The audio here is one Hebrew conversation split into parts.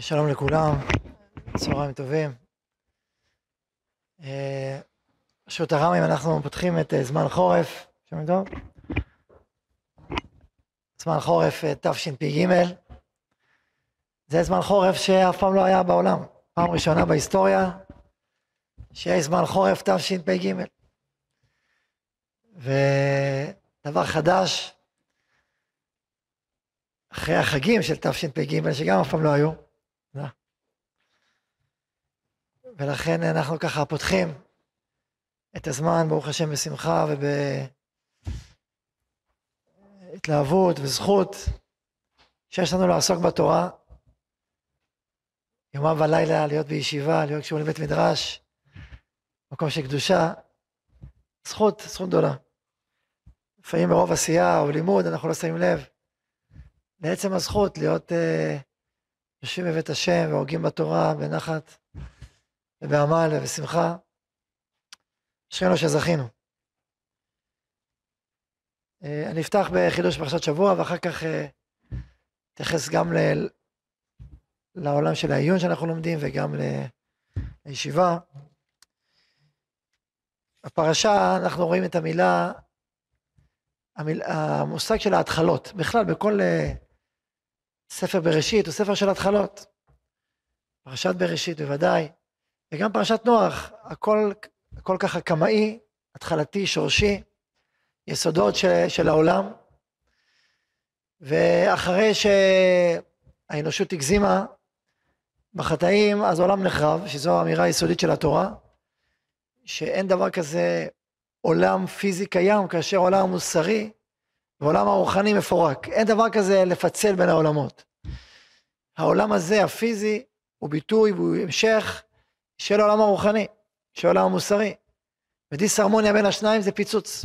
שלום לכולם, צהריים טובים. ברשות הרמים אנחנו פותחים את אה, זמן חורף, שומעים טוב? זמן חורף אה, תשפ"ג. זה זמן חורף שאף פעם לא היה בעולם, פעם ראשונה בהיסטוריה שיש זמן חורף תשפ"ג. ודבר חדש, אחרי החגים של תשפ"ג, שגם אף פעם לא היו, ולכן אנחנו ככה פותחים את הזמן, ברוך השם, בשמחה ובהתלהבות וזכות שיש לנו לעסוק בתורה. יומם ולילה להיות בישיבה, להיות קשורים לבית מדרש, מקום של קדושה, זכות, זכות גדולה. לפעמים מרוב עשייה או לימוד אנחנו לא שמים לב לעצם הזכות להיות uh, יושבים בבית השם והוגים בתורה בנחת ובעמל ובשמחה. אשרינו שזכינו. אה, אני אפתח בחידוש פרשת שבוע ואחר כך אה, אתייחס גם ל... לעולם של העיון שאנחנו לומדים וגם לישיבה. בפרשה אנחנו רואים את המילה, המיל... המושג של ההתחלות, בכלל בכל אה, ספר בראשית הוא ספר של התחלות. פרשת בראשית בוודאי, וגם פרשת נוח, הכל, הכל ככה קמאי, התחלתי, שורשי, יסודות של, של העולם. ואחרי שהאנושות הגזימה בחטאים, אז העולם נחרב, שזו האמירה היסודית של התורה, שאין דבר כזה עולם פיזי קיים, כאשר העולם המוסרי ועולם הרוחני מפורק. אין דבר כזה לפצל בין העולמות. העולם הזה, הפיזי, הוא ביטוי והוא המשך של העולם הרוחני, של העולם המוסרי. ודיסהרמוניה בין השניים זה פיצוץ.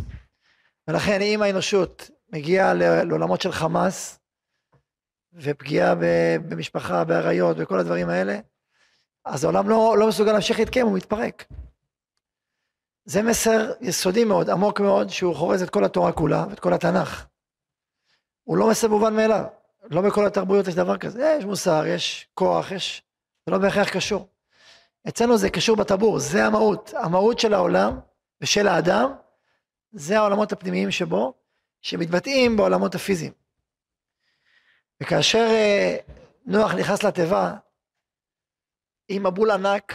ולכן אם האנושות מגיעה לעולמות של חמאס, ופגיעה במשפחה, באריות, וכל הדברים האלה, אז העולם לא, לא מסוגל להמשיך להתקיים, הוא מתפרק. זה מסר יסודי מאוד, עמוק מאוד, שהוא חורז את כל התורה כולה ואת כל התנ"ך. הוא לא מסר מובן מאליו. לא בכל התרבויות יש דבר כזה. יש מוסר, יש כוח, יש... זה לא בהכרח קשור. אצלנו זה קשור בטבור, זה המהות. המהות של העולם ושל האדם, זה העולמות הפנימיים שבו, שמתבטאים בעולמות הפיזיים. וכאשר אה, נוח נכנס לתיבה עם מבול ענק,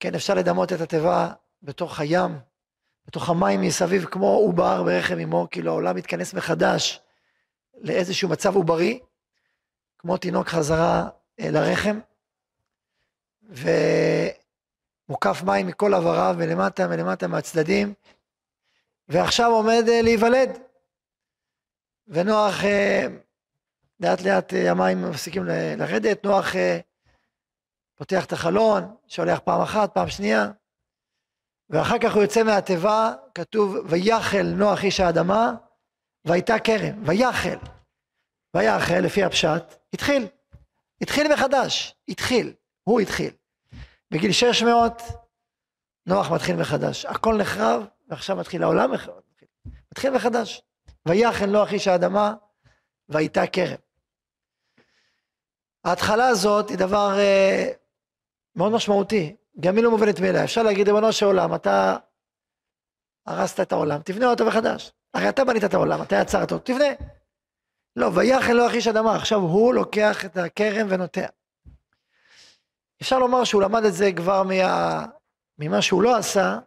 כן, אפשר לדמות את התיבה בתוך הים, בתוך המים מסביב, כמו עובר ברחם אמו, כאילו העולם מתכנס מחדש לאיזשהו מצב עוברי, כמו תינוק חזרה אה, לרחם. ומוקף מים מכל עבריו ולמטה ולמטה מהצדדים, ועכשיו עומד אה, להיוולד. ונוח, אה, לאט לאט אה, המים מפסיקים לרדת, נוח פותח את החלון, שולח פעם אחת, פעם שנייה, ואחר כך הוא יוצא מהתיבה, כתוב, ויחל נוח איש האדמה, והייתה כרם, ויחל. ויחל, לפי הפשט, התחיל. התחיל מחדש, התחיל. הוא התחיל. בגיל 600 נוח מתחיל מחדש. הכל נחרב, ועכשיו מתחיל העולם מחרב. מתחיל מחדש. ויחן נוח איש האדמה, והייתה כרם. ההתחלה הזאת היא דבר אה, מאוד משמעותי. גם היא לא מובנת מאליה. אפשר להגיד, ריבונו של עולם, אתה הרסת את העולם, תבנה אותו מחדש. הרי אתה בנית את העולם, אתה יצרת אותו, תבנה. לא, ויחן לא איש אדמה, עכשיו הוא לוקח את הכרם ונוטע. אפשר לומר שהוא למד את זה כבר מה... ממה שהוא לא עשה,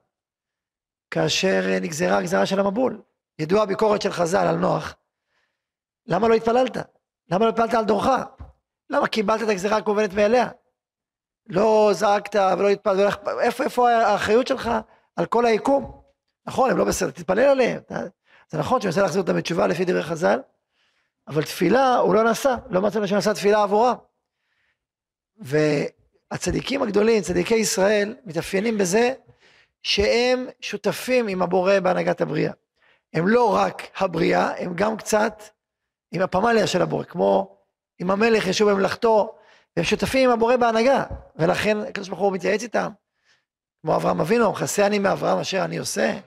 כאשר נגזרה הגזרה של המבול. ידועה הביקורת של חז"ל על נוח. למה לא התפללת? למה לא התפללת על דורך? למה קיבלת את הגזרה הכוונת מאליה? לא זעקת ולא התפללת, איפה, איפה האחריות שלך על כל היקום? נכון, הם לא בסדר, תתפלל עליהם. זה נכון שאני רוצה להחזיר אותם בתשובה לפי דברי חז"ל, אבל תפילה הוא לא נשא, לא מצאנו שנשא תפילה עבורם. והצדיקים הגדולים, צדיקי ישראל, מתאפיינים בזה שהם שותפים עם הבורא בהנהגת הבריאה. הם לא רק הבריאה, הם גם קצת עם הפמליה של הבורא, כמו אם המלך ישוב במלאכתו, והם שותפים עם הבורא בהנהגה, ולכן הקדוש ברוך הוא מתייעץ איתם, כמו אברהם אבינו, מכסה אני מאברהם אשר אני עושה.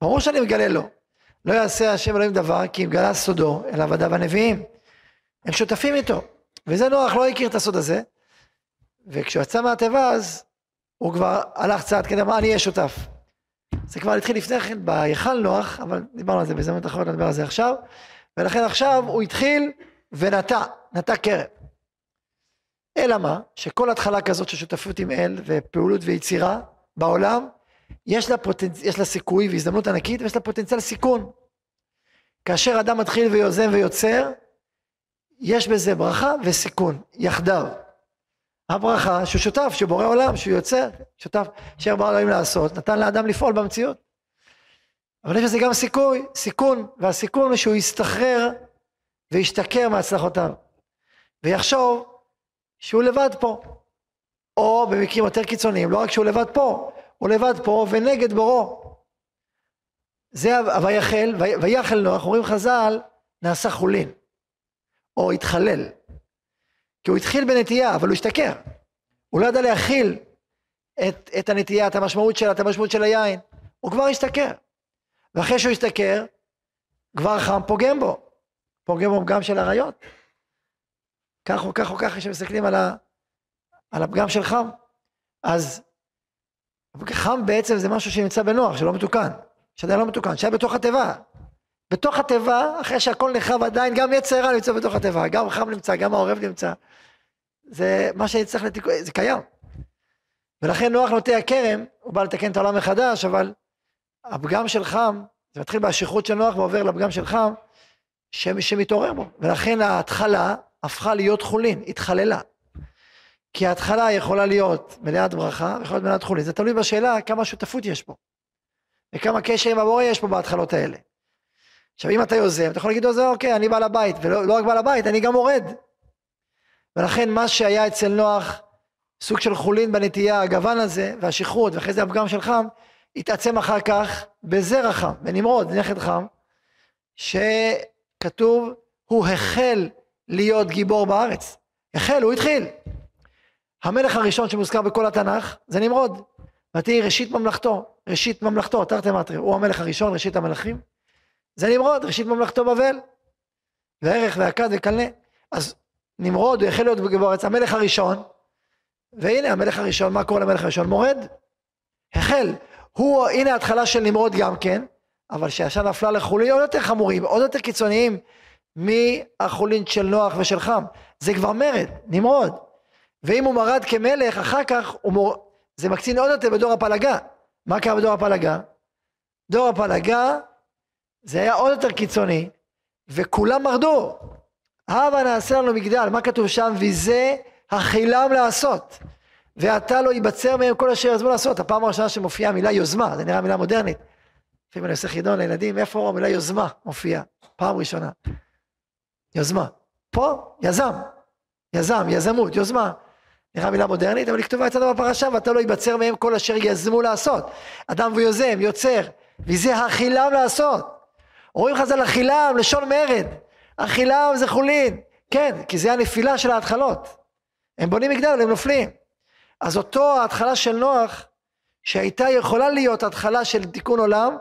ברור שאני מגלה לו. לא יעשה השם אלוהים דבר כי אם גלה סודו אלא עבדיו הנביאים. הם שותפים איתו. וזה נוח לא הכיר את הסוד הזה, וכשהוא יצא מהתיבה אז הוא כבר הלך צעד כדי מה אני אהיה שותף. זה כבר התחיל לפני כן בהיכל נוח, אבל דיברנו על זה בהזדמנות אחרת, נדבר על זה עכשיו, ולכן עכשיו הוא התחיל ונטע, נטע כרם. אלא מה? שכל התחלה כזאת של שותפות עם אל ופעולות ויצירה בעולם, יש לה, פוטנצ... יש לה סיכוי והזדמנות ענקית ויש לה פוטנציאל סיכון. כאשר אדם מתחיל ויוזם ויוצר, יש בזה ברכה וסיכון, יחדיו. הברכה שהוא שותף, שהוא בורא עולם, שהוא יוצר, שותף, אשר ברא אלוהים לעשות, נתן לאדם לפעול במציאות. אבל יש בזה גם סיכוי, סיכון, והסיכון הוא שהוא יסתחרר וישתכר מהצלחותיו, ויחשוב שהוא לבד פה. או במקרים יותר קיצוניים, לא רק שהוא לבד פה, הוא לבד פה ונגד בורו. זה ויחל, ויחל נוח, אומרים חז"ל, נעשה חולין, או התחלל. כי הוא התחיל בנטייה, אבל הוא השתכר. הוא לא ידע להכיל את, את הנטייה, את המשמעות שלה, את המשמעות של היין. הוא כבר השתכר. ואחרי שהוא השתכר, כבר חם פוגם בו. פוגם בו פגם של אריות. כך או כך או כך כשמסתכלים על, על הפגם של חם. אז חם בעצם זה משהו שנמצא בנוח, שלא מתוקן. שעדיין לא מתוקן, שהיה בתוך התיבה. בתוך התיבה, אחרי שהכל נחרב עדיין, גם יצר רע נמצא בתוך התיבה, גם חם נמצא, גם העורב נמצא. זה מה שצריך לתיקון, זה קיים. ולכן נוח נוטע כרם, הוא בא לתקן את העולם מחדש, אבל הפגם של חם, זה מתחיל בשכרות של נוח ועובר לפגם של חם, שמתעורר בו. ולכן ההתחלה הפכה להיות חולין, התחללה. כי ההתחלה יכולה להיות מלאת ברכה, ויכולה להיות מלאת חולין. זה תלוי בשאלה כמה שותפות יש פה. וכמה קשר עם הבורא יש פה בהתחלות האלה. עכשיו אם אתה יוזם, אתה יכול להגיד לו, זה אוקיי, אני בעל הבית, ולא לא רק בעל הבית, אני גם מורד. ולכן מה שהיה אצל נוח, סוג של חולין בנטייה, הגוון הזה, והשכרות, ואחרי זה הפגם של חם, התעצם אחר כך בזרע חם, בנמרוד, נכד חם, שכתוב, הוא החל להיות גיבור בארץ. החל, הוא התחיל. המלך הראשון שמוזכר בכל התנ"ך זה נמרוד. ותהי ראשית ממלכתו, ראשית ממלכתו, תרתי מטרי, הוא המלך הראשון, ראשית המלכים. זה נמרוד, ראשית ממלכתו בבל. וערך והכד וקלנה. אז נמרוד, הוא החל להיות גיבור הארץ, המלך הראשון, והנה המלך הראשון, מה קורה למלך הראשון? מורד. החל. הוא, הנה ההתחלה של נמרוד גם כן, אבל שהשנה נפלה לחולין עוד יותר חמורים, עוד יותר קיצוניים מהחולין של נוח ושל חם. זה כבר מרד, נמרוד. ואם הוא מרד כמלך, אחר כך הוא מור... זה מקצין עוד יותר בדור הפלגה. מה קרה בדור הפלגה? דור הפלגה זה היה עוד יותר קיצוני, וכולם מרדו. הבה נעשה לנו מגדל, מה כתוב שם? וזה החילם לעשות. ועתה לא ייבצר מהם כל אשר יזמו לעשות. הפעם הראשונה שמופיעה המילה יוזמה, זה נראה מילה מודרנית. לפעמים אני עושה חידון לילדים, איפה המילה יוזמה מופיעה? פעם ראשונה. יוזמה. פה, יזם. יזם, יזמות, יוזמה. נראה מילה מודרנית, אבל היא כתובה אצלנו בפרשה, ואתה לא ייבצר מהם כל אשר יזמו לעשות. אדם ויוזם, יוצר, וזה החילם לעשות. רואים חז"ל אכילם, לשון מרד. אכילם זה חולין. כן, כי זה הנפילה של ההתחלות. הם בונים מגדל, הם נופלים. אז אותו ההתחלה של נוח, שהייתה יכולה להיות התחלה של תיקון עולם,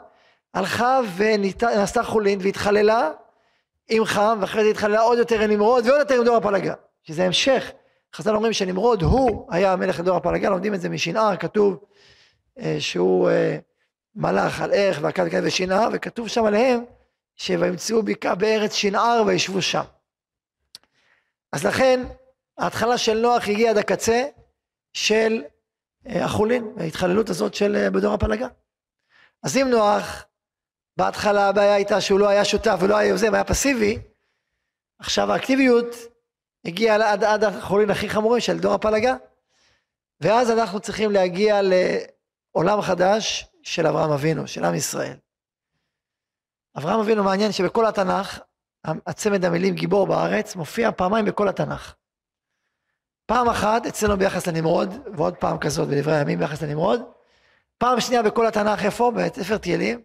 הלכה ונעשתה חולין והתחללה עם חם, ואחרי זה התחללה עוד יותר עם נמרוד ועוד יותר עם דור הפלגה. שזה המשך. חז"ל אומרים שנמרוד הוא היה המלך לדור הפלגה, לומדים את זה משנער, כתוב אה, שהוא אה, מלך על ערך והכת וכת ושנער, וכתוב שם עליהם שוימצאו בקעה בארץ שנער וישבו שם. אז לכן ההתחלה של נוח הגיעה עד הקצה של אה, החולין, ההתחללות הזאת של אה, בדור הפלגה. אז אם נוח, בהתחלה הבעיה הייתה שהוא לא היה שותף ולא היה יוזם, היה פסיבי, עכשיו האקטיביות הגיעה עד, עד החולין הכי חמורים של דור הפלגה, ואז אנחנו צריכים להגיע לעולם חדש של אברהם אבינו, של עם ישראל. אברהם אבינו מעניין שבכל התנ"ך, הצמד המילים גיבור בארץ מופיע פעמיים בכל התנ"ך. פעם אחת אצלנו ביחס לנמרוד, ועוד פעם כזאת בדברי הימים ביחס לנמרוד. פעם שנייה בכל התנ"ך איפה? בספר תהילים,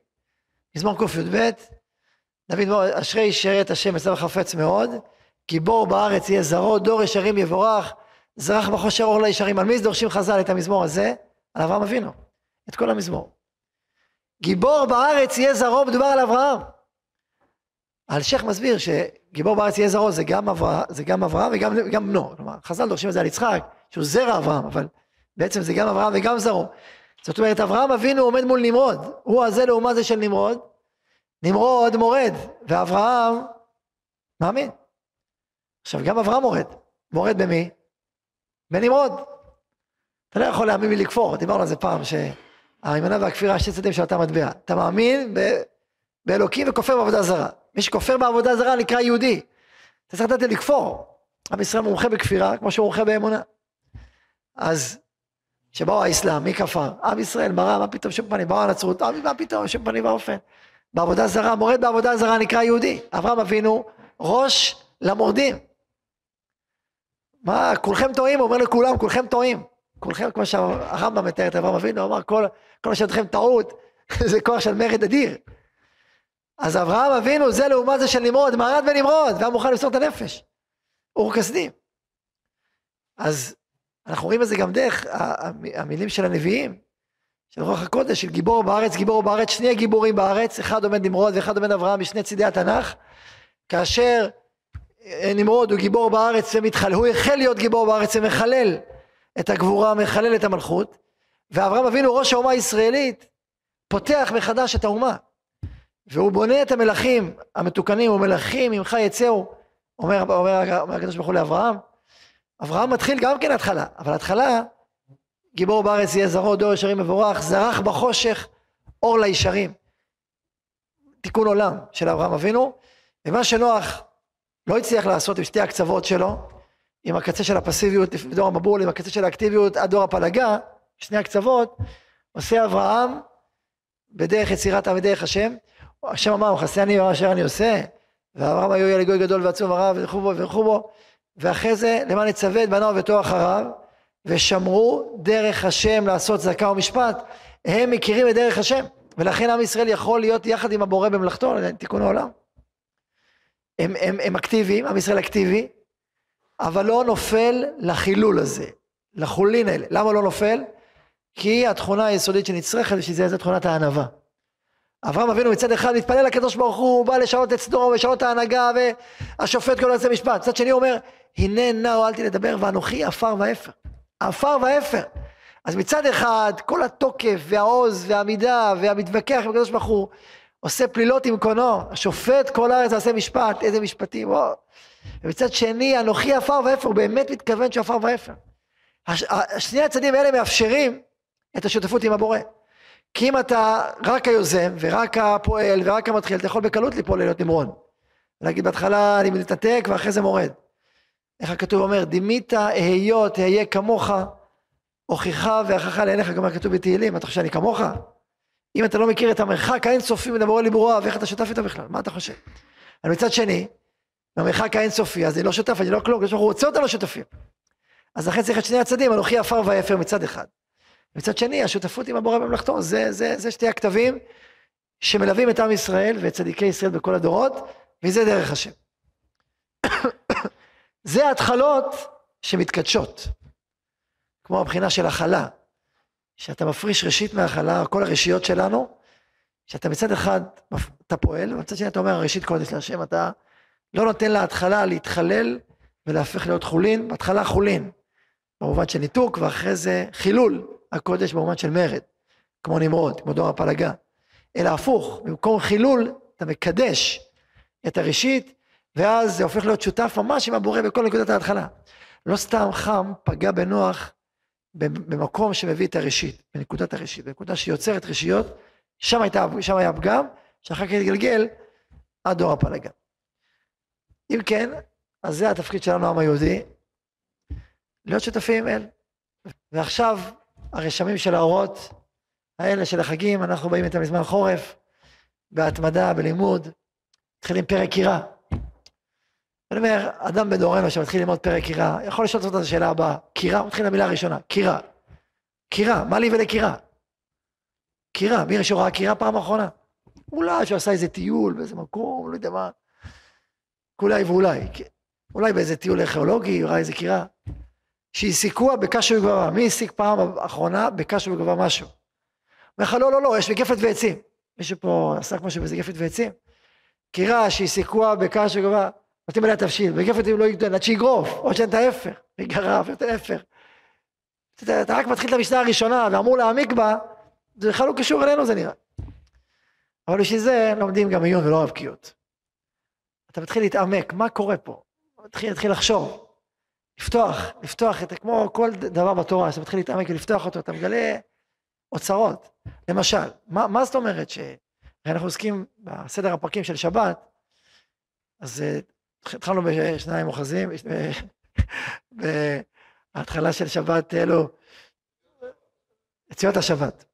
מזמור קי"ב, דוד מור, אשרי ישרת השם אצלנו חפץ מאוד, גיבור בארץ יהיה זרעו, דור ישרים יבורך, זרח בחושר אור לישרים. על מי דורשים חז"ל את המזמור הזה? על אברהם אבינו, את כל המזמור. גיבור בארץ יהיה זרעו, מדובר על אברהם. האלשיך מסביר שגיבור בארץ יהיה זרעו זה גם אברהם, זה גם אברהם וגם, וגם בנו. כלומר, חז"ל דורשים את זה על יצחק, שהוא זרע אברהם, אבל בעצם זה גם אברהם וגם זרעו. זאת אומרת, אברהם אבינו עומד מול נמרוד, הוא הזה לעומת זה של נמרוד. נמרוד מורד, ואברהם מאמין. עכשיו, גם אברהם מורד. מורד במי? בנמרוד. אתה לא יכול להאמין ולכפור, דיברנו על זה פעם, שהאמונה והכפירה שתי צדדים של אותה מטבע. אתה מאמין ב... באלוקים וכופר בעבודה זרה. מי שכופר בעבודה זרה נקרא יהודי. אתה צריך לי לכפור. עם ישראל מומחה בכפירה כמו שהוא מומחה באמונה. אז כשבאו האסלאם, מי כפר? עם ישראל, מראה, מה פתאום שום פנים, באו הנצרות, מה פתאום שום פנים ואופן. בעבודה זרה, מורד בעבודה זרה נקרא יהודי. אברהם אבינו, ראש למורדים. מה, כולכם טועים? הוא אומר לכולם, כולכם טועים. כולכם, כמו שהרמב"ם מתאר את אברהם אבינו, הוא אמר, כל, כל שאתכם טעות, זה כוח של מרד אדיר. אז אברהם אבינו זה לעומת זה של נמרוד, מרד ונמרוד, והיה מוכן למסור את הנפש. אור כסדים. אז אנחנו רואים את זה גם דרך המילים של הנביאים, של רוח הקודש, של גיבור בארץ, גיבור בארץ, שני גיבורים בארץ, אחד עומד נמרוד ואחד עומד אברהם משני צידי התנ"ך, כאשר אה, נמרוד הוא גיבור בארץ ומתחלל, הוא החל להיות גיבור בארץ ומחלל את הגבורה, מחלל את המלכות, ואברהם אבינו ראש האומה הישראלית, פותח מחדש את האומה. והוא בונה את המלכים המתוקנים, ומלכים ממך יצאו, אומר, אומר, אומר הקדוש ברוך הוא לאברהם. אברהם מתחיל גם כן התחלה, אבל התחלה, גיבור בארץ יהיה זרעו דור ישרים מבורך, זרח בחושך אור לישרים. תיקון עולם של אברהם אבינו, ומה שנוח לא הצליח לעשות עם שתי הקצוות שלו, עם הקצה של הפסיביות דור המבול, עם הקצה של האקטיביות עד דור הפלגה, שני הקצוות, עושה אברהם בדרך יצירת עם ודרך השם, השם אמר, מכסה אני ומה אשר אני עושה, ואברהם היו ילד גוי גדול ועצום הרב, וילכו בו וילכו בו, ואחרי זה למען יצווה את בניו ותו אחריו, ושמרו דרך השם לעשות צדקה ומשפט, הם מכירים את דרך השם, ולכן עם ישראל יכול להיות יחד עם הבורא במלאכתו, תיקון העולם. הם, הם, הם אקטיביים, עם ישראל אקטיבי, אבל לא נופל לחילול הזה, לחולין האלה. למה לא נופל? כי התכונה היסודית שנצרכת בשביל זה, זה תכונת הענווה. אברהם אבינו מצד אחד מתפלל לקדוש ברוך הוא, הוא בא לשנות את סדום ולשנות את ההנהגה והשופט כל הזה משפט. מצד שני אומר, הנה נאו אל תדבר ואנוכי עפר ואפר. עפר ואפר. אז מצד אחד כל התוקף והעוז והעמידה והמתווכח עם הקדוש ברוך הוא עושה פלילות עם קונו, השופט כל הארץ עושה משפט, איזה משפטים, וואו. ומצד שני אנוכי עפר ואפר, הוא באמת מתכוון שעפר ואפר. שני הצדדים האלה מאפשרים את השותפות עם הבורא. כי אם אתה רק היוזם ורק הפועל ורק המתחיל, אתה יכול בקלות ליפול להיות נמרון. להגיד בהתחלה אני מתנתק ואחרי זה מורד. איך הכתוב אומר, דימית היות אהיה כמוך, הוכיחה והכרח לעיניך, גם כתוב בתהילים, אתה חושב שאני כמוך? אם אתה לא מכיר את המרחק האינסופי מן הבורא לבורא, ואיך אתה שותף איתו בכלל? מה אתה חושב? אבל מצד שני, במרחק האינסופי, אז אני לא שותף, אני לא כלום, הוא רוצה אותנו שותפים. אז לכן צריך את שני הצדדים, אנוכי עפר ואפר מצד אחד. מצד שני, השותפות עם הבורא במלאכתו, זה, זה, זה שתי הכתבים שמלווים את עם ישראל ואת צדיקי ישראל בכל הדורות, וזה דרך השם. זה התחלות שמתקדשות, כמו הבחינה של הכלה, שאתה מפריש ראשית מהכלה, כל הרשיות שלנו, שאתה מצד אחד, אתה פועל, ומצד שני אתה אומר, ראשית קודש להשם, אתה לא נותן להתחלה להתחלל ולהפך להיות חולין, בהתחלה חולין, במובן של ניתוק, ואחרי זה חילול, הקודש במובן של מרד, כמו נמרוד, כמו דור הפלגה, אלא הפוך, במקום חילול, אתה מקדש את הראשית, ואז זה הופך להיות שותף ממש עם הבורא בכל נקודת ההתחלה. לא סתם חם פגע בנוח במקום שמביא את הראשית, בנקודת הראשית, בנקודה שיוצרת רשיות, שם, הייתה, שם היה פגם, שאחר כך התגלגל עד דור הפלגה. אם כן, אז זה התפקיד שלנו, העם היהודי, להיות שותפים אל. ועכשיו, הרשמים של האורות האלה של החגים, אנחנו באים איתם בזמן חורף, בהתמדה, בלימוד, מתחילים פרק קירה. אני אומר, אדם בדורנו שמתחיל ללמוד פרק קירה, יכול לשאול את השאלה הבאה, קירה, מתחיל למילה הראשונה, קירה. קירה, מה לי ולקירה? קירה, מי ראשון ראה קירה פעם אחרונה? אולי שהוא עשה איזה טיול באיזה מקום, לא יודע מה. אולי ואולי. אולי באיזה טיול ארכיאולוגי, ראה איזה קירה. שהסיקוה בקש ובגבבה. מי הסיק פעם אחרונה בקש ובגבבה משהו? אומר לך, לא, לא, לא, יש מגפת ועצים. מישהו פה עסק משהו באיזה גפת ועצים? קירה שהיא סיכוה בקש וגובה, נותנים עליה תבשיל, בגפת אם לא יגדל, עד שיגרוף, או שאין את ההפך, יגרף, את ההפך. אתה רק מתחיל את המשנה הראשונה ואמור להעמיק בה, זה בכלל לא קשור אלינו זה נראה. אבל בשביל זה לומדים גם עיון ולא רבקיות. אתה מתחיל להתעמק, מה קורה פה? מתחיל, מתחיל לחשוב, לפתוח, לפתוח את, כמו כל דבר בתורה, שאתה מתחיל להתעמק ולפתוח אותו, אתה מגלה אוצרות. למשל, מה, מה זאת אומרת ש... אנחנו עוסקים בסדר הפרקים של שבת, אז אה, התחלנו בשניים אוחזים, בהתחלה של שבת אלו, יציאות השבת,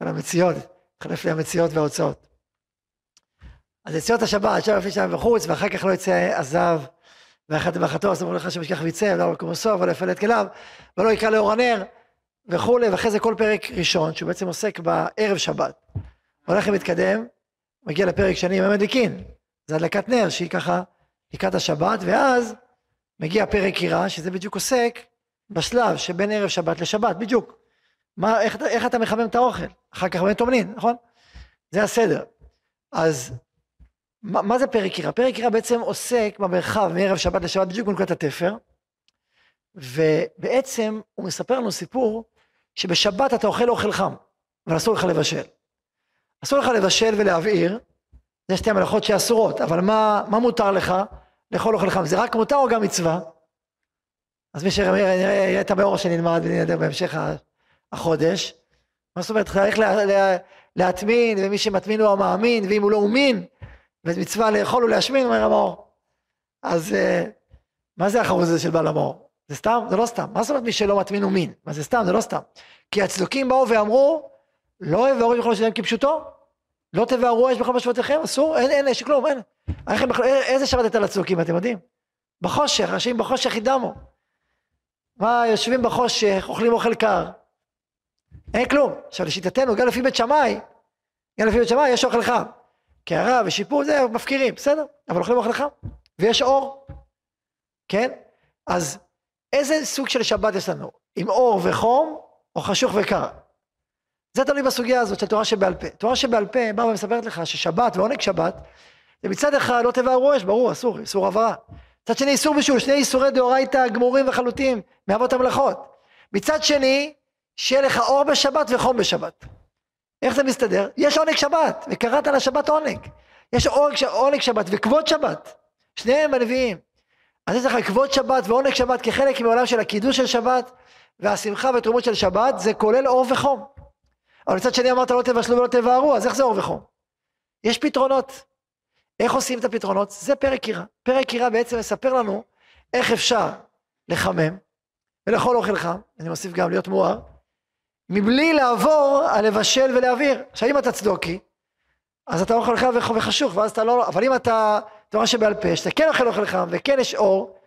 על המציאות, התחלף לי המציאות וההוצאות. אז יציאות השבת, שבע לפני שנה בחוץ, ואחר כך לא יצא עזב, ואחת ואחתו, אז אמרו לך שמשכח ויצא, ולא יקום הסוף, ולא יפעל את כליו, ולא יקרא לאור הנר, וכולי, ואחרי זה כל פרק ראשון, שהוא בעצם עוסק בערב שבת. הולך ומתקדם, מגיע לפרק שני עם המדליקין, זה הדלקת נר, שהיא ככה לקראת השבת, ואז מגיע פרק קירה, שזה בדיוק עוסק בשלב שבין ערב שבת לשבת, בדיוק. מה, איך, איך אתה מחמם את האוכל? אחר כך באמת אומנין, נכון? זה הסדר. אז מה, מה זה פרק קירה? פרק קירה בעצם עוסק במרחב מערב שבת לשבת בדיוק בנקודת התפר, ובעצם הוא מספר לנו סיפור שבשבת אתה אוכל אוכל חם, אבל אסור לך לבשל. אסור לך לבשל ולהבעיר, זה שתי המלאכות שאסורות, אבל מה, מה מותר לך לאכול אוכל חם? זה רק מותר או גם מצווה? אז מי שיראה את המאור שנלמד ונדבר בהמשך החודש, מה זאת אומרת, צריך לה, לה, להטמין, ומי שמטמין הוא המאמין, ואם הוא לא אומין, ומצווה לאכול ולהשמין, אומר המאור. אז uh, מה זה החרוז הזה של בעל המאור? זה סתם? זה לא סתם. מה זאת אומרת מי שלא מטמין הוא מין? מה זה סתם? זה לא סתם. כי הצדוקים באו ואמרו, לא יבערו בכל שלהם כפשוטו. לא תבערו אש בכל משבותיכם, אסור, אין, אין אש, כלום, אין. איזה שבת הייתה לצדוקים, אתם יודעים? בחושך, אנשים בחושך ידמו. מה, יושבים בחושך, אוכלים אוכל קר. אין כלום. עכשיו, לשיטתנו, גם לפי בית שמאי, גם לפי בית שמאי יש אוכל חם. קערה ושיפור, זה מפקירים, בסדר, אבל אוכלים אוכל חם. ויש אור, כן? אז איזה סוג של שבת יש לנו? עם אור וחום, או חשוך וקר? זה תלוי בסוגיה הזאת של תורה שבעל פה. תורה שבעל פה באה ומספרת לך ששבת ועונג שבת, זה מצד אחד לא תבערו אש, ברור, אסור, איסור הבהרה. מצד שני איסור בישול, שני איסורי דאורייתא גמורים וחלוטים מאבות המלאכות. מצד שני, שיהיה לך אור בשבת וחום בשבת. איך זה מסתדר? יש עונג שבת, וקראת לשבת עונג. יש עונג, עונג שבת וכבוד שבת. שניהם בנביאים. אז יש לך כבוד שבת ועונג שבת כחלק מעולם של הקידוש של שבת והשמחה ותרומות של שבת, זה כולל אור וחום. אבל מצד שני אמרת לא תבשלו ולא תבערו, אז איך זה אור וחום? יש פתרונות. איך עושים את הפתרונות? זה פרק קירה. פרק קירה בעצם מספר לנו איך אפשר לחמם ולאכול אוכל חם, אני מוסיף גם להיות מואר, מבלי לעבור על לבשל ולהעביר. עכשיו אם אתה צדוקי, אז אתה אוכל חם וחשוך, ואז אתה לא, אבל אם אתה תורה שבעל פה, שאתה כן אוכל אוכל חם וכן יש אור,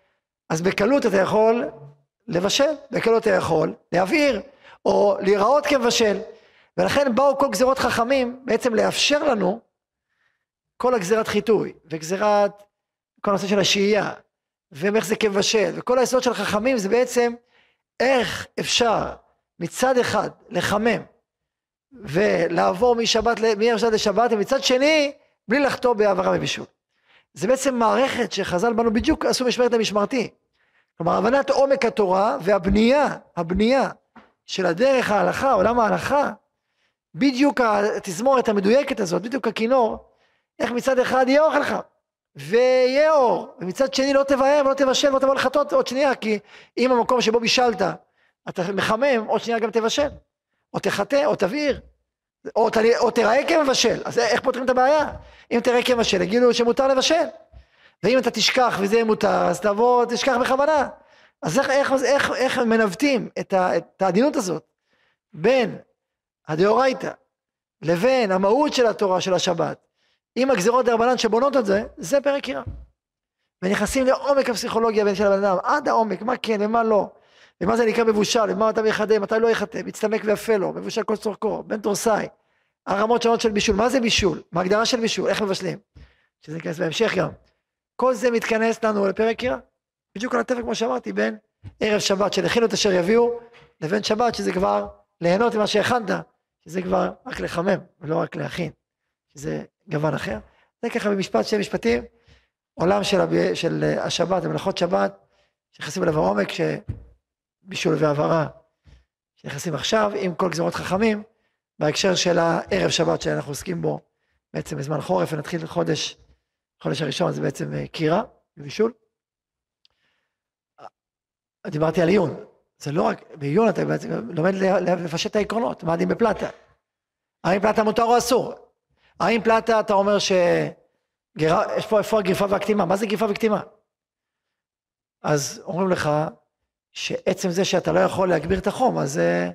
אז בקלות אתה יכול לבשל, בקלות אתה יכול להבעיר, או להיראות כמבשל. ולכן באו כל גזירות חכמים בעצם לאפשר לנו כל הגזירת חיטוי וגזירת כל הנושא של השהייה ואיך זה כבשל וכל היסוד של חכמים זה בעצם איך אפשר מצד אחד לחמם ולעבור משבת, משבת לשבת ומצד שני בלי לחטוא בעברה ובישול. זה בעצם מערכת שחז"ל בנו בדיוק עשו משמרת למשמרתי. כלומר הבנת עומק התורה והבנייה, הבנייה של הדרך ההלכה, עולם ההלכה, בדיוק התזמורת המדויקת הזאת, בדיוק הכינור, איך מצד אחד יהיה אוכל לך, ויהיה אור, ומצד שני לא תבאר ולא תבשל ולא תבוא לחטות עוד שנייה, כי אם המקום שבו בישלת, אתה מחמם, עוד שנייה גם תבשל, או תחטא, או תבעיר, או, ת, או תראה כמבשל, אז איך פותרים את הבעיה? אם תראה כמבשל, יגידו שמותר לבשל, ואם אתה תשכח וזה יהיה מותר, אז תבוא, תשכח בכוונה. אז איך, איך, איך, איך מנווטים את, את העדינות הזאת בין הדאורייתא, לבין המהות של התורה של השבת, עם הגזירות דרבנן שבונות את זה, זה פרק יראה. ונכנסים לעומק הפסיכולוגיה של הבן אדם, עד העומק, מה כן ומה לא, ומה זה נקרא מבושל, ומה אתה מחדה, מתי לא יחטא, מצטמק ויפה לו, מבושל כל צורכו, בן תורסאי, הרמות שונות של בישול, מה זה בישול, מה ההגדרה של בישול, איך מבשלים, שזה ייכנס בהמשך גם. כל זה מתכנס לנו לפרק יראה, בדיוק על התפק כמו שאמרתי, בין ערב שבת של הכינו את אשר יביאו, לבין שבת שזה כבר ליהנות ממה שהכנת, שזה כבר רק לחמם ולא רק להכין, שזה גוון אחר. זה ככה במשפט, שני משפטים, עולם של, הב... של השבת, המלאכות שבת, שנכנסים אליו העומק, שבישול והעברה, שנכנסים עכשיו, עם כל גזרות חכמים, בהקשר של הערב שבת שאנחנו עוסקים בו בעצם בזמן חורף, ונתחיל חודש, חודש הראשון זה בעצם אה, קירה ובישול. דיברתי על עיון, זה לא רק, בעיון אתה בעצם לומד לפשט את העקרונות, מה הדין בפלטה. האם פלטה מותר או אסור? האם פלטה אתה אומר ש... יש פה איפה הגריפה והקטימה, מה זה גריפה וקטימה? אז אומרים לך שעצם זה שאתה לא יכול להגביר את החום, אז, אה,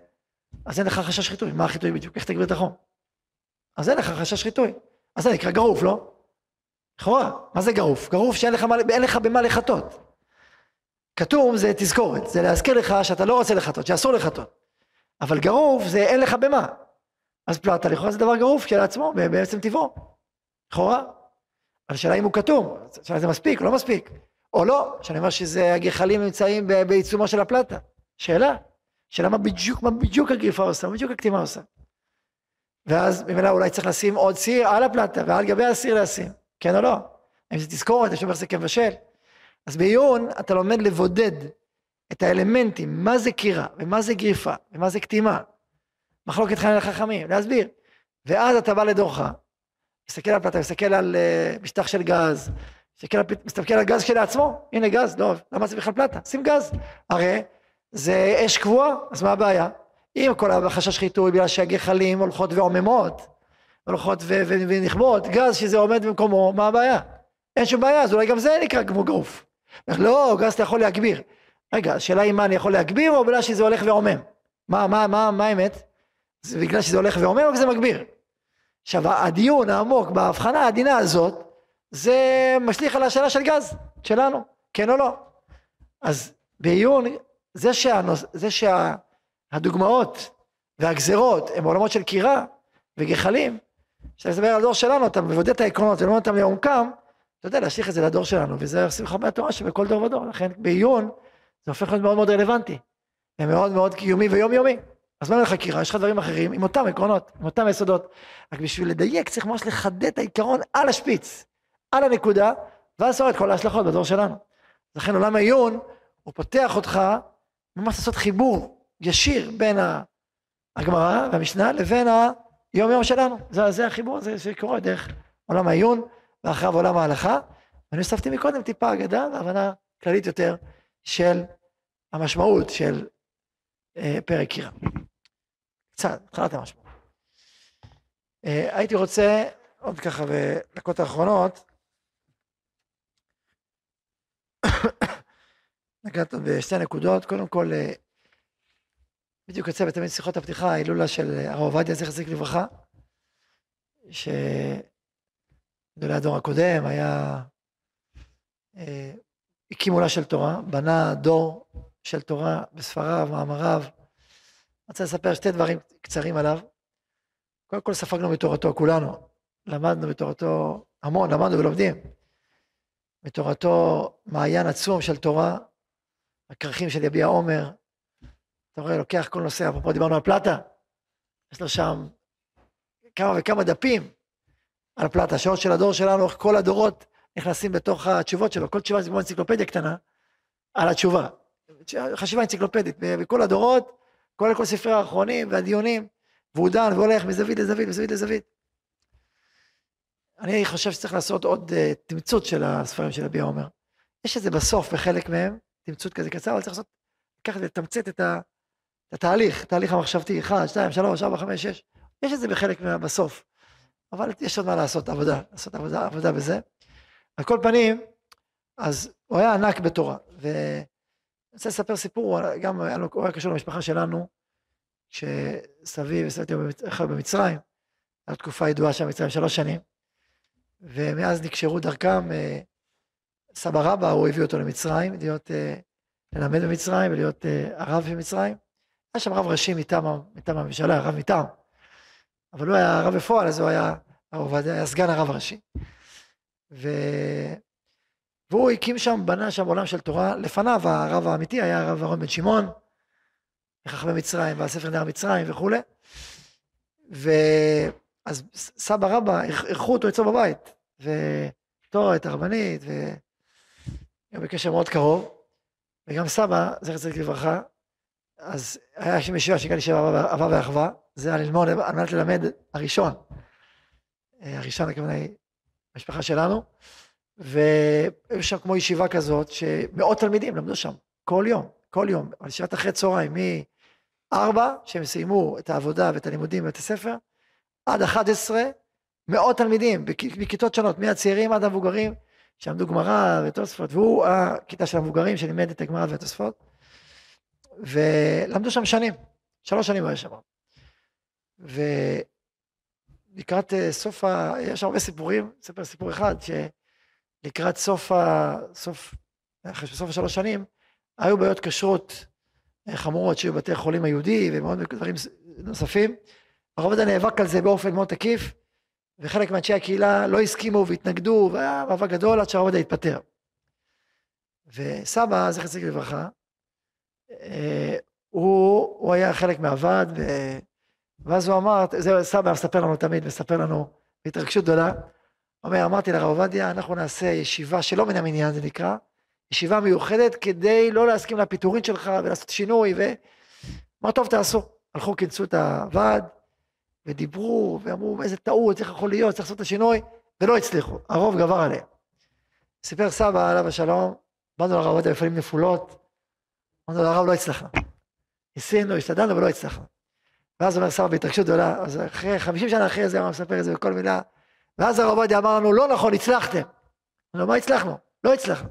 אז אין לך חשש חיטוי. מה החיטוי בדיוק? איך תגביר את החום? אז אין לך חשש חיטוי. אז זה נקרא גרוף, לא? לכאורה, מה זה גרוף? גרוף שאין לך, לך במה לחטות. כתום זה תזכורת, זה להזכיר לך שאתה לא רוצה לחטות, שאסור לחטות. אבל גרוף זה אין לך במה. אז פלטה לכאורה זה דבר גרוף כשלעצמו, בעצם טבעו. לכאורה. אבל השאלה אם הוא כתום, השאלה זה מספיק או לא מספיק. או לא, שאני אומר שזה הגחלים נמצאים בעיצומו של הפלטה. שאלה. שאלה מה בדיוק, מה בדיוק הגריפה עושה, מה בדיוק הקטימה עושה. ואז ממילא אולי צריך לשים עוד סיר על הפלטה ועל גבי הסיר לשים, כן או לא? אם זה תזכורת, יש אומר זה כמבשל. אז בעיון אתה לומד לבודד את האלמנטים, מה זה קירה, ומה זה גריפה, ומה זה קטימה. מחלוקת חיים לחכמים, להסביר. ואז אתה בא לדורך, מסתכל על פלטה, מסתכל על uh, משטח של גז, מסתכל על, גז כשלעצמו, הנה גז, לא, למה זה בכלל פלטה? שים גז. הרי זה אש קבועה, אז מה הבעיה? אם כל החשש חיטוי בגלל שהגחלים הולכות ועוממות, הולכות ונכבות, גז שזה עומד במקומו, מה הבעיה? אין שום בעיה, אז אולי גם זה נקרא כמו גרוף. לא, גז אתה יכול להגביר. רגע, השאלה היא מה אני יכול להגביר או בגלל שזה הולך ועומם? מה, מה, מה, מה האמת? זה בגלל שזה הולך ועומם או שזה מגביר? עכשיו, הדיון העמוק בהבחנה העדינה הזאת, זה משליך על השאלה של גז, שלנו, כן או לא. אז בעיון, זה, שהנוס, זה שהדוגמאות והגזרות הם עולמות של קירה וגחלים, כשאתה מדבר על הדור שלנו, אתה מבודד את העקרונות ולומד אותם לעומקם, אתה יודע, להשליך את זה לדור שלנו, וזה שמחה מהתורה שבכל דור ודור, לכן בעיון זה הופך להיות מאוד מאוד רלוונטי, ומאוד מאוד קיומי ויומיומי. אז מה לחקירה? יש לך דברים אחרים עם אותם עקרונות, עם אותם יסודות. רק בשביל לדייק צריך ממש לחדד את העיקרון על השפיץ, על הנקודה, ואז רואה את כל ההשלכות בדור שלנו. לכן עולם העיון, הוא פותח אותך ממש לעשות חיבור ישיר בין הגמרא והמשנה לבין היום יום שלנו. זה, זה החיבור הזה שקורה דרך עולם העיון. ואחריו עולם ההלכה, ואני הוספתי מקודם טיפה אגדה והבנה כללית יותר של המשמעות של אה, פרק קירה. קצת, התחלת המשמעות. אה, הייתי רוצה עוד ככה בדקות האחרונות, נגעת בשתי נקודות, קודם כל, אה, בדיוק יוצא בתמיד שיחות הפתיחה, ההילולה של הרב עובדיה, זכר צדיק לברכה, ש... גדולי הדור הקודם, היה... אה, הקים עולה של תורה, בנה דור של תורה בספריו, מאמריו. אני רוצה לספר שתי דברים קצרים עליו. קודם כל ספגנו מתורתו, כולנו. למדנו מתורתו המון, למדנו ולומדים. מתורתו מעיין עצום של תורה, הכרכים של יביע עומר. אתה רואה, לוקח כל נושא, אפרופו דיברנו על פלטה, יש לו שם כמה וכמה דפים על פלטה, השעות של הדור שלנו, איך כל הדורות נכנסים בתוך התשובות שלו, כל תשובה זה כמו אנציקלופדיה קטנה על התשובה. חשיבה אנציקלופדית, בכל הדורות, כולל כל ספרי האחרונים והדיונים, והוא דן והולך מזווית לזווית, מזווית לזווית. אני חושב שצריך לעשות עוד uh, תמצות של הספרים של אבי עומר. יש את זה בסוף בחלק מהם, תמצות כזה קצר, אבל צריך לעשות, לקחת ולתמצת את, התהליך, התהליך המחשבתי, 1, 2, 3, 4, 5, 6, יש את זה בחלק מה, בסוף. אבל יש עוד מה לעשות, עבודה, לעשות עבודה, עבודה בזה. על כל פנים, אז הוא היה ענק בתורה, ואני רוצה לספר סיפור, גם הוא היה קשור למשפחה שלנו, שסבי וסבתי היו במצרים, הייתה תקופה ידועה שם במצרים, שלוש שנים, ומאז נקשרו דרכם, אה, סבא רבא, הוא הביא אותו למצרים, להיות, אה, ללמד במצרים ולהיות אה, הרב במצרים. היה שם רב ראשי מטעם, מטעם הממשלה, רב מטעם. אבל הוא היה הרב בפועל, אז הוא היה, הרב היה סגן הרב הראשי. ו... והוא הקים שם, בנה שם עולם של תורה. לפניו הרב האמיתי היה הרב אהרון בן שמעון, חכמי מצרים, והספר נהר מצרים וכולי. ואז סבא רבא, אירחו אותו אצלו בבית. ותורת הרבנית, וגם בקשר מאוד קרוב, וגם סבא, זכר צדיק לברכה, אז היה שם ישיבה שנקרא ישיבה אהבה ואחווה, זה היה ללמוד על מנת ללמד הראשון. אה, הראשון הכוונה היא המשפחה שלנו, והיו שם כמו ישיבה כזאת, שמאות תלמידים למדו שם, כל יום, כל יום, על ישיבת אחרי צהריים, מארבע, שהם סיימו את העבודה ואת הלימודים בבית הספר, עד 11, מאות תלמידים בכיתות שונות, מהצעירים עד המבוגרים, שלמדו גמרא ותוספות, והוא הכיתה של המבוגרים שלימד את הגמרא והתוספות, ולמדו שם שנים, שלוש שנים היה שם. ולקראת אה, סוף ה... יש הרבה סיפורים, אספר סיפור אחד, שלקראת סוף ה... סוף... אחרי סוף השלוש שנים, היו בעיות כשרות אה, חמורות שהיו בבתי החולים היהודי ומאוד דברים נוספים. הרב עובדיה נאבק על זה באופן מאוד תקיף, וחלק מאנשי הקהילה לא הסכימו והתנגדו, והיה מאבק גדול עד שהרב עובדיה התפטר. וסבא, זכר צדיק לברכה, אה, הוא, הוא היה חלק מהוועד, ו... ואז הוא אמר, זה סבא מספר לנו תמיד, מספר לנו בהתרגשות גדולה, הוא אומר, אמרתי לרב עובדיה, אנחנו נעשה ישיבה שלא מן המניין זה נקרא, ישיבה מיוחדת כדי לא להסכים לפיטורין שלך ולעשות שינוי, ו... אמר, טוב, תעשו. הלכו, כינסו את הוועד, ודיברו, ואמרו, איזה טעות, איך יכול להיות, צריך לעשות את השינוי, ולא הצליחו, הרוב גבר עליהם. סיפר סבא, עליו השלום, באנו לרב עובדיה בפנים נפולות, אמרנו לרב, לא הצלחנו. ניסינו, השתדלנו ולא הצלחנו. ואז אומר סבא בהתרגשות גדולה, אז אחרי, חמישים שנה אחרי זה, הוא מספר את זה בכל מילה, ואז הרב עובדיה אמר לנו, לא נכון, הצלחתם. אמרנו, מה הצלחנו? לא הצלחנו.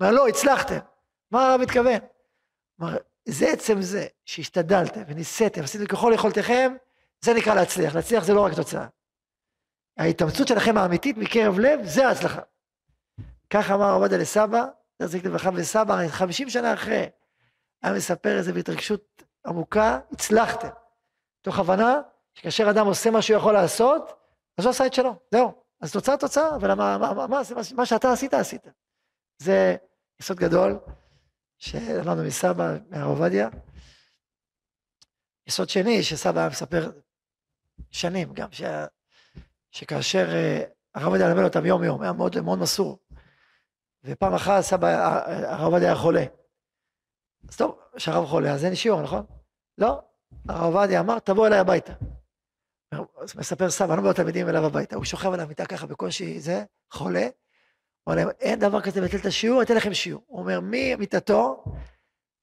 אומר, לא, הצלחתם. מה הרב מתכוון? אמר, זה עצם זה שהשתדלתם וניסיתם, עשיתם ככל יכולתכם, זה נקרא להצליח. להצליח זה לא רק תוצאה. ההתאמצות שלכם האמיתית מקרב לב, זה ההצלחה. כך אמר עובדיה לסבא, תחזיק לברכה וסבא, חמישים שנה אחרי, היה מספר איזה בהתרגשות עמוקה, הצלחתם. תוך הבנה שכאשר אדם עושה מה שהוא יכול לעשות, אז הוא עשה את שלו, זהו. אז תוצאה תוצאה, אבל מה, מה, מה, מה, מה שאתה עשית, עשית. זה יסוד גדול שלמדנו מסבא, מהרב עובדיה. יסוד שני, שסבא היה מספר שנים גם, ש... שכאשר uh, הרב עובדיה לימד אותם יום יום, היה מאוד, מאוד מסור. ופעם אחת סבא, הרב עובדיה היה חולה. אז טוב, כשהרב חולה, אז אין שיעור, נכון? לא, הרב עובדיה אמר, תבוא אליי הביתה. מספר סבא, אני לא אומר לתלמידים אליו הביתה, הוא שוכב על המיטה ככה בקושי זה, חולה, הוא אומר להם, אין דבר כזה לבטל את השיעור, אתן לכם שיעור. הוא אומר, ממיטתו,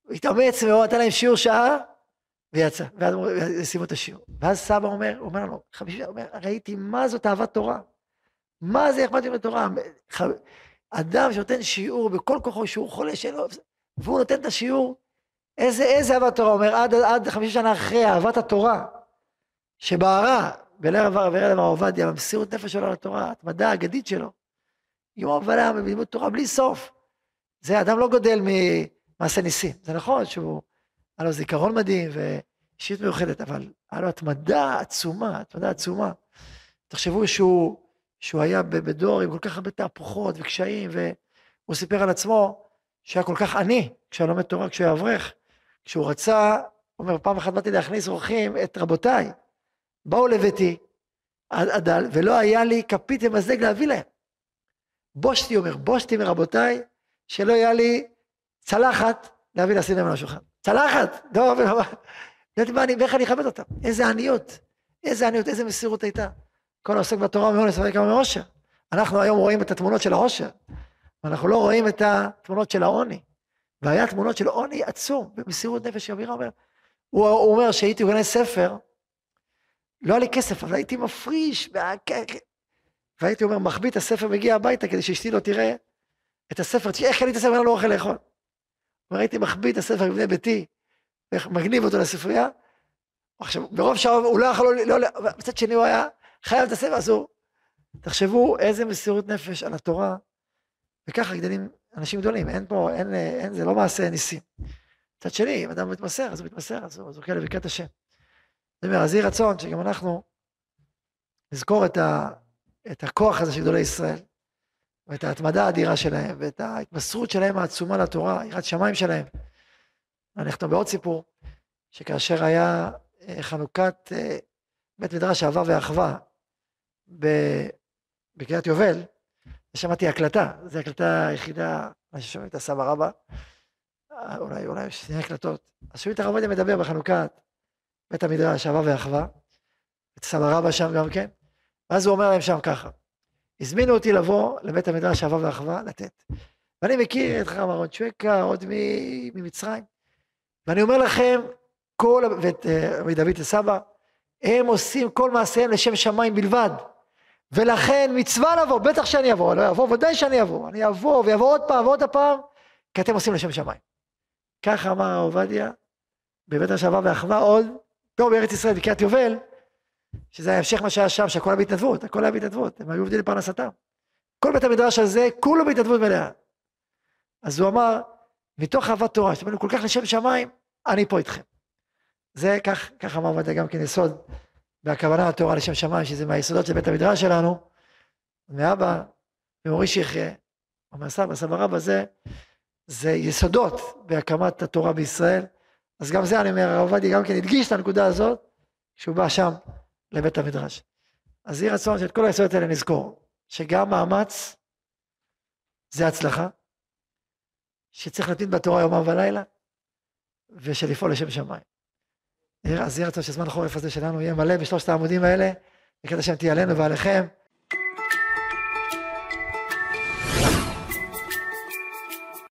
הוא התאמץ מאוד, נתן להם שיעור שעה, ויצא, ואז סיימו את השיעור. ואז סבא אומר, הוא אומר לנו, חמישי, אומר, ראיתי מה זאת אהבת תורה. מה זה אכפת לי בתורה? אדם שנותן שיעור בכל כוחו, שיעור חולה שלו, והוא נותן את השיעור, איזה, איזה אהבת תורה? אומר, עד, עד חמישה שנה אחרי אהבת התורה, שבערה בלב הרב עובדיה, במסירות נפש שלו לתורה, התמדה האגדית שלו, יום ולילה בלימוד תורה בלי סוף. זה אדם לא גודל ממעשה ניסים. זה נכון שהוא, היה לו זיכרון מדהים ואישית מיוחדת, אבל היה לו התמדה עצומה, התמדה עצומה. תחשבו שהוא, שהוא היה בדור עם כל כך הרבה תהפוכות וקשיים, והוא סיפר על עצמו שהיה כל כך עני כשהוא לומד תורה, כשהוא היה אברך. כשהוא רצה, הוא אומר, פעם אחת באתי להכניס אורחים את רבותיי. באו לביתי, הדל, ולא היה לי כפית ומזלג להביא להם. בושתי, אומר, בושתי מרבותיי, שלא היה לי צלחת להביא לשים להם על השולחן. צלחת! לא, ידעתי מה אני, ואיך אני אכבד אותם. איזה עניות, איזה עניות, איזה מסירות הייתה. כל העוסק בתורה מאונס וכמה מעושר. אנחנו היום רואים את התמונות של העושר, ואנחנו לא רואים את התמונות של העוני. והיה תמונות של עוני עצום, במסירות נפש, אבירה אומר, הוא, הוא אומר שהייתי קונה ספר, לא היה לי כסף, אבל הייתי מפריש, והייתי אומר, מחביא את הספר, מגיע הביתה כדי שאשתי לא תראה את הספר, איך קניתי את הספר, אין לו אוכל לאכול. הייתי מחביא את הספר מבני ביתי, מגניב אותו לספרייה, עכשיו, ברוב שעה הוא לא יכול, לא, לא, מצד שני הוא היה חייב את הספר, אז הוא, תחשבו איזה מסירות נפש על התורה, וככה גדלים אנשים גדולים, אין פה, אין, אין, זה לא מעשה ניסים. מצד שני, אם אדם מתמסר, אז הוא מתמסר, אז הוא זוכה לברכת השם. זאת אומרת, אז יהי רצון שגם אנחנו נזכור את, ה, את הכוח הזה של גדולי ישראל, ואת ההתמדה האדירה שלהם, ואת ההתמסרות שלהם העצומה לתורה, יראת שמיים שלהם. אני נכתוב בעוד סיפור, שכאשר היה אה, חנוכת אה, בית מדרש אהבה ואחווה בקריית יובל, שמעתי הקלטה, זו הקלטה היחידה, מה ששומעים את הסבא רבא, אה, אולי, אולי שני הקלטות. אז שומעים את הרב עובדיה מדבר בחנוכת בית המדרש, אהבה ואחווה, את סבא רבא שם גם כן, ואז הוא אומר להם שם ככה, הזמינו אותי לבוא לבית המדרש אהבה ואחווה לתת. ואני מכיר את חכם אהרון צ'ווקה עוד ממצרים, ואני אומר לכם, כל, ואת רבי דוד הסבא, הם עושים כל מעשיהם לשם שמיים בלבד. ולכן מצווה לבוא, בטח שאני אבוא, לא אבוא, ודאי שאני אבוא, אני אבוא ויבוא עוד פעם ועוד פעם, כי אתם עושים לשם שמיים. ככה אמר עובדיה, בבית השעבה ואחווה עוד, פה בארץ ישראל, בקריית יובל, שזה היה המשך מה שהיה שם, שהכל היה בהתנדבות, הכל היה בהתנדבות, הם היו עובדים לפרנסתם. כל בית המדרש הזה, כולו בהתנדבות מלאה. אז הוא אמר, מתוך אהבת תורה, שאתם כל כך לשם שמיים, אני פה איתכם. זה כך, כך אמר עובדיה גם כן יסוד והכוונה התורה לשם שמיים, שזה מהיסודות של בית המדרש שלנו, מאבא ומורי שיחיה, אומר סבא, סבא רבא זה, זה יסודות בהקמת התורה בישראל, אז גם זה אני אומר, הרב עובדיה גם כן הדגיש את הנקודה הזאת, כשהוא בא שם לבית המדרש. אז יהי רצון שאת כל היסודות האלה נזכור, שגם מאמץ זה הצלחה, שצריך להתמיד בתורה יומם ולילה, ושלפעול לשם שמיים. אז יהיה רצון שזמן החורף הזה שלנו יהיה מלא בשלושת העמודים האלה, וכדי שהם תהיה עלינו ועליכם.